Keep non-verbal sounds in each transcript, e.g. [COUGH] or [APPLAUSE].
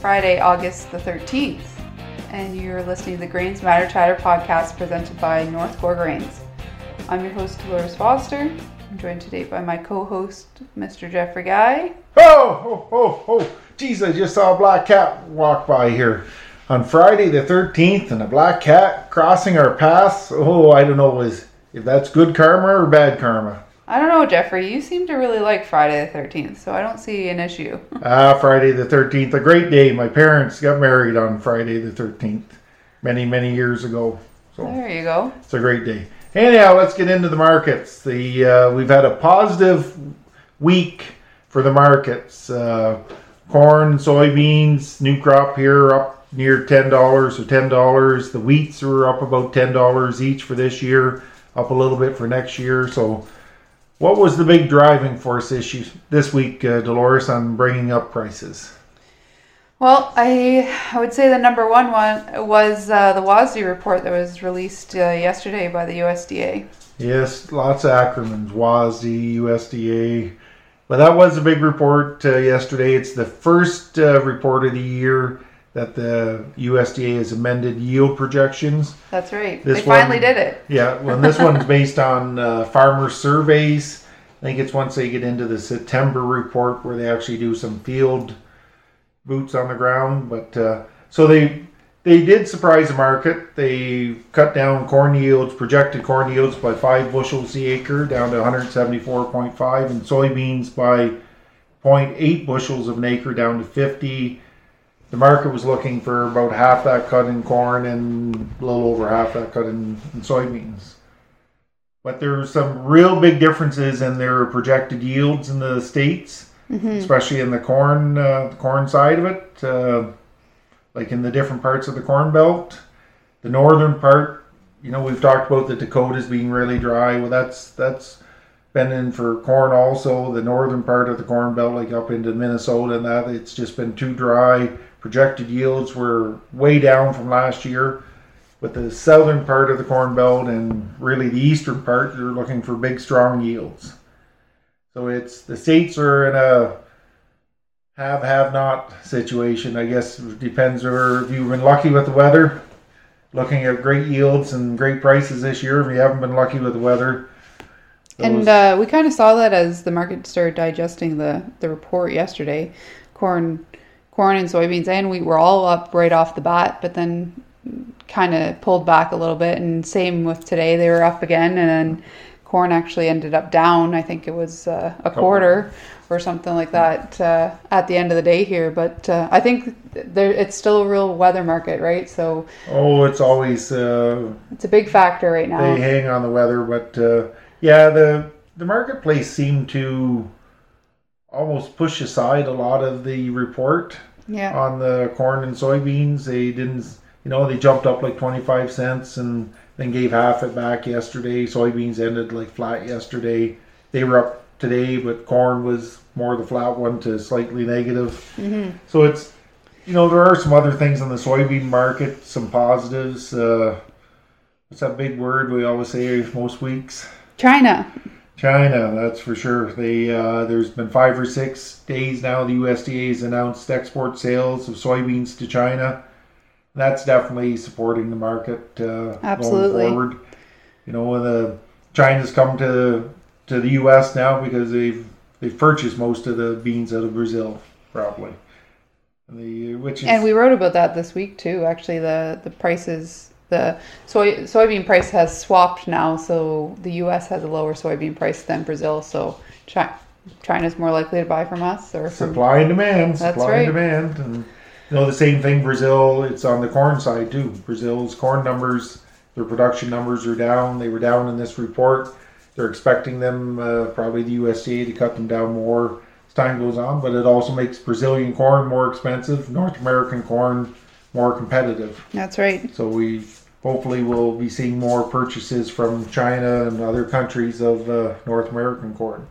Friday, August the 13th, and you're listening to the Grains Matter Chatter podcast presented by North Gower Grains. I'm your host, Delores Foster. I'm joined today by my co host, Mr. Geoffrey Guy. Oh, oh, oh, oh. Geez, I just saw a black cat walk by here on Friday the 13th and a black cat crossing our paths. Oh, I don't know if that's good karma or bad karma. I don't know, Geoffrey. You seem to really like Friday the 13th, so I don't see an issue. [LAUGHS] Ah, Friday the 13th, a great day. My parents got married on Friday the 13th many, many years ago. So There you go. it's a great day. Anyhow, let's get into the markets. The uh, we've had a positive week for the markets. Uh, corn, soybeans, new crop here up near ten dollars or ten dollars. The wheats are up about ten dollars each for this year, up a little bit for next year. So, what was the big driving force issue this week, uh, Delores, on bringing up prices? Well, I I would say the number one one was uh, the WASDE report that was released uh, yesterday by the USDA. Yes, lots of acronyms: WASDE, USDA. But that was a big report uh, yesterday. It's the first uh, report of the year that the USDA has amended yield projections. That's right. This they finally did it. Yeah, well, this one's based on uh, farmer surveys. I think it's once they get into the September report where they actually do some field boots on the ground. But uh, so they they did surprise the market. They cut down corn yields, projected corn yields by five bushels the acre down to 174.5, and soybeans by 0.8 bushels of an acre down to 50. The market was looking for about half that cut in corn and a little over half that cut in, in soybeans. But there's some real big differences in their projected yields in the states, especially in the corn uh, the corn side of it. Uh, like in the different parts of the corn belt, the northern part, you know, we've talked about the Dakotas being really dry. Well, that's that's been in for corn also. The northern part of the corn belt, like up into Minnesota, and that it's just been too dry. Projected yields were way down from last year. But the southern part of the corn belt and really the eastern part, they're looking for big, strong yields. So it's the states are in a have have not situation. I guess it depends or if you've been lucky with the weather, looking at great yields and great prices this year. If you haven't been lucky with the weather, And uh, we kind of saw that as the market started digesting the, the report yesterday. Corn, corn and soybeans and wheat were all up right off the bat, but then kind of pulled back a little bit. And same with today, they were up again, and then corn actually ended up down. I think it was uh, a quarter or something like that uh, at the end of the day here. But uh, I think there, it's still a real weather market, right? So oh, it's always uh, it's a big factor right now. they hang on the weather, but uh, yeah, the the marketplace seemed to almost push aside a lot of the report. yeah. on the corn and soybeans. They didn't, you know, they jumped up like 25 cents and then gave half it back yesterday. Soybeans ended like flat yesterday. They were up today, but corn was more the flat one to slightly negative. So it's, you know, there are some other things on the soybean market, some positives. Uh, what's that big word we always say most weeks? China. China, that's for sure. They uh, there's been five or six days now. The USDA has announced export sales of soybeans to China. That's definitely supporting the market uh, Absolutely. going forward. You know, when the China's come to to the U.S. now because they've they've purchased most of the beans out of Brazil, probably. And the which is And we wrote about that this week too. Actually, the the prices, the soy soybean price has swapped now, so the U.S. has a lower soybean price than Brazil. So China China's more likely to buy from us or from. supply and demand. That's supply right. and demand, and you know the same thing. Brazil, it's on the corn side too. Brazil's corn numbers, their production numbers are down. They were down in this report. They're expecting them, uh, probably the USDA, to cut them down more as time goes on. But it also makes Brazilian corn more expensive, North American corn more competitive. That's right. So we hopefully will be seeing more purchases from China and other countries of uh, North American corn.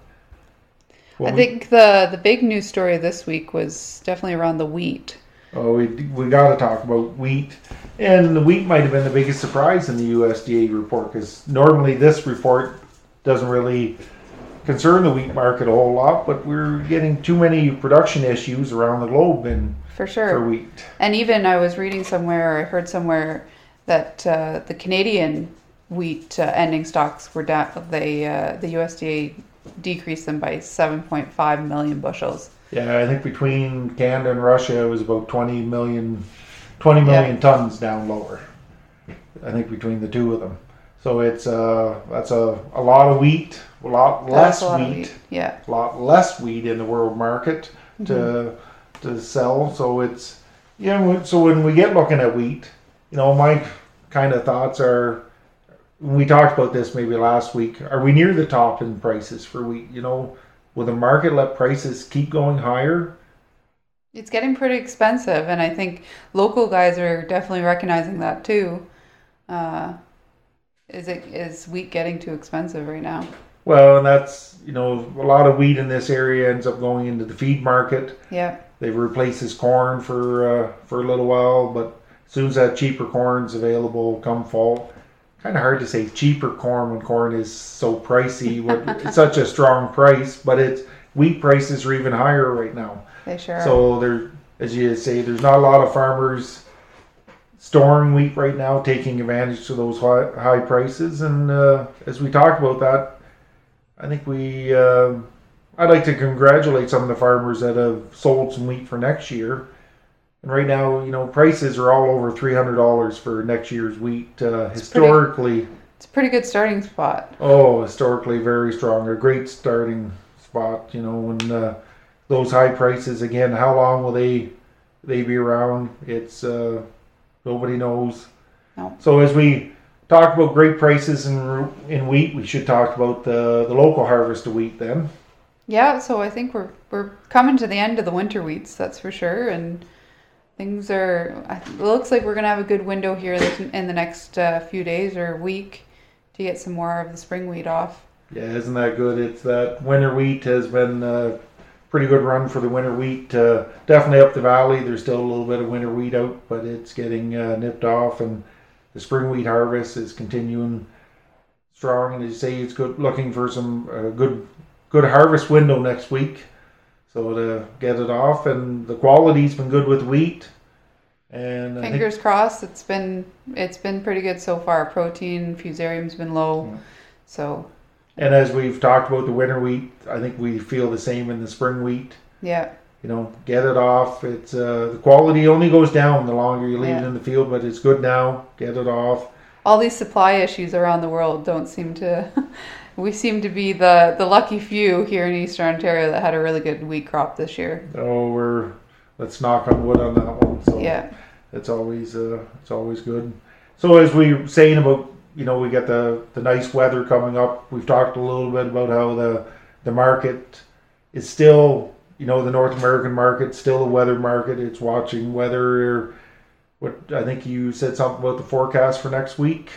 Well, I we- think the the big news story this week was definitely around the wheat. Oh, we we got to talk about wheat, and the wheat might have been the biggest surprise in the USDA report because normally this report doesn't really concern the wheat market a whole lot, but we're getting too many production issues around the globe in For sure for wheat. And even I was reading somewhere, I heard somewhere that uh, the Canadian wheat uh, ending stocks were down. They uh, the USDA decreased them by 7.5 million bushels. Yeah, I think between Canada and Russia, it was about 20 million, 20 million tons down lower. I think between the two of them. So it's uh, that's a, a lot of wheat, a lot That's less a lot of wheat, Yeah. a lot less wheat in the world market to Mm-hmm. to sell. So it's yeah. when- So when we get looking at wheat, you know, my kind of thoughts are. We talked about this maybe last week. Are we near the top in prices for wheat? You know, will the market let prices keep going higher? It's getting pretty expensive, and I think local guys are definitely recognizing that too. Uh, is it is wheat getting too expensive right now? Well, and that's you know a lot of wheat in this area ends up going into the feed market. Yeah, They replace this corn for uh, for a little while, but as soon as that cheaper corn's available come fall, kind of hard to say cheaper corn when corn is so pricey. [LAUGHS] It's such a strong price, but it's wheat prices are even higher right now. they sure are. So there, as you say, there's not a lot of farmers storing wheat right now, taking advantage of those high, high prices. And uh, as we talk about that, I think we, uh, I'd like to congratulate some of the farmers that have sold some wheat for next year. And right now, you know, prices are all over three hundred dollars for next year's wheat. Uh, pretty- historically, It's a pretty good starting spot. Oh, historically very strong. A great starting spot. You know, when uh, those high prices again, how long will they they be around? It's uh, nobody knows. No. So as we talk about great prices in in wheat, we should talk about the the local harvest of wheat then. Yeah, so I think we're we're coming to the end of the winter wheats, that's for sure, and things are. It looks like we're gonna have a good window here in the next uh, few days or week to get some more of the spring wheat off. Yeah, isn't that good? It's that winter wheat has been a pretty good run for the winter wheat. Uh, definitely up the valley. There's still a little bit of winter wheat out, but it's getting uh, nipped off, and the spring wheat harvest is continuing strong. And as you say, it's good looking for some uh, good good harvest window next week. So to get it off, and the quality's been good with wheat. And I think Fingers crossed. It's been it's been pretty good so far. Protein, fusarium's been low, Yeah. so And as we've talked about the winter wheat, I think we feel the same in the spring wheat. yeah, You know, get it off. It's uh, the quality only goes down the longer you leave it in the field, but it's good now. Get it off. all these supply issues around the world don't seem to. [LAUGHS] we seem to be the the lucky few here in Eastern Ontario that had a really good wheat crop this year. Oh, we're let's knock on wood on that one. So Yeah. it's always uh, it's always good. So as we were saying about you know we got the the nice weather coming up. We've talked a little bit about how the the market is still you know the North American market still a weather market. It's watching weather. What I think you said something about the forecast for next week.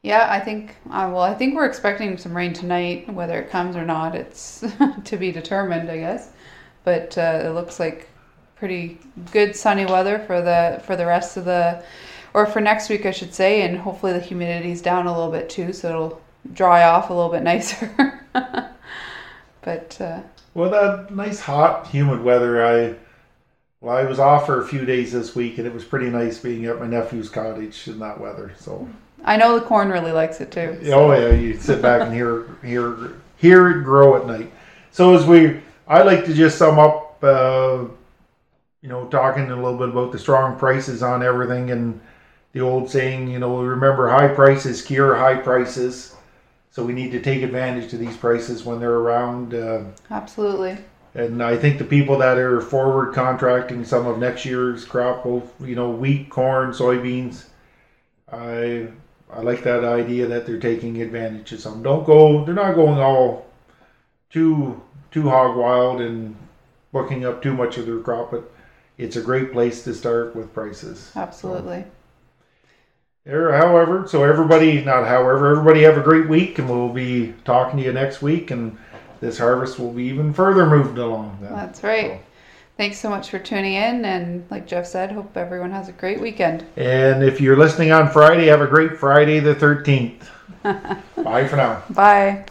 Yeah, I think. Uh, well, I think we're expecting some rain tonight. Whether it comes or not, it's [LAUGHS] to be determined, I guess. But uh, it looks like pretty good sunny weather for the for the rest of the, or for next week, I should say. And hopefully the humidity's down a little bit too, so it'll dry off a little bit nicer. [LAUGHS] but uh, Well, that nice hot humid weather. I well, I was off for a few days this week, and it was pretty nice being at my nephew's cottage in that weather. So. I know the corn really likes it too. so- Oh yeah, you sit back and hear hear hear it grow at night. So as we, I like to just sum up, uh, you know, talking a little bit about the strong prices on everything and the old saying, you know, remember high prices cure high prices. So we need to take advantage of these prices when they're around. Uh, Absolutely. and I think the people that are forward contracting some of next year's crop, both you know, wheat, corn, soybeans, I I like that idea that they're taking advantage of some. Don't go. They're not going all too too hog wild and booking up too much of their crop, but it's a great place to start with prices. Absolutely. There, however, so everybody, not however, everybody have a great week, and we'll be talking to you next week, and this harvest will be even further moved along. Then. That's right. So- Thanks so much for tuning in. And like Geoff said, hope everyone has a great weekend. And if you're listening on Friday, have a great Friday the 13th. [LAUGHS] Bye for now. Bye.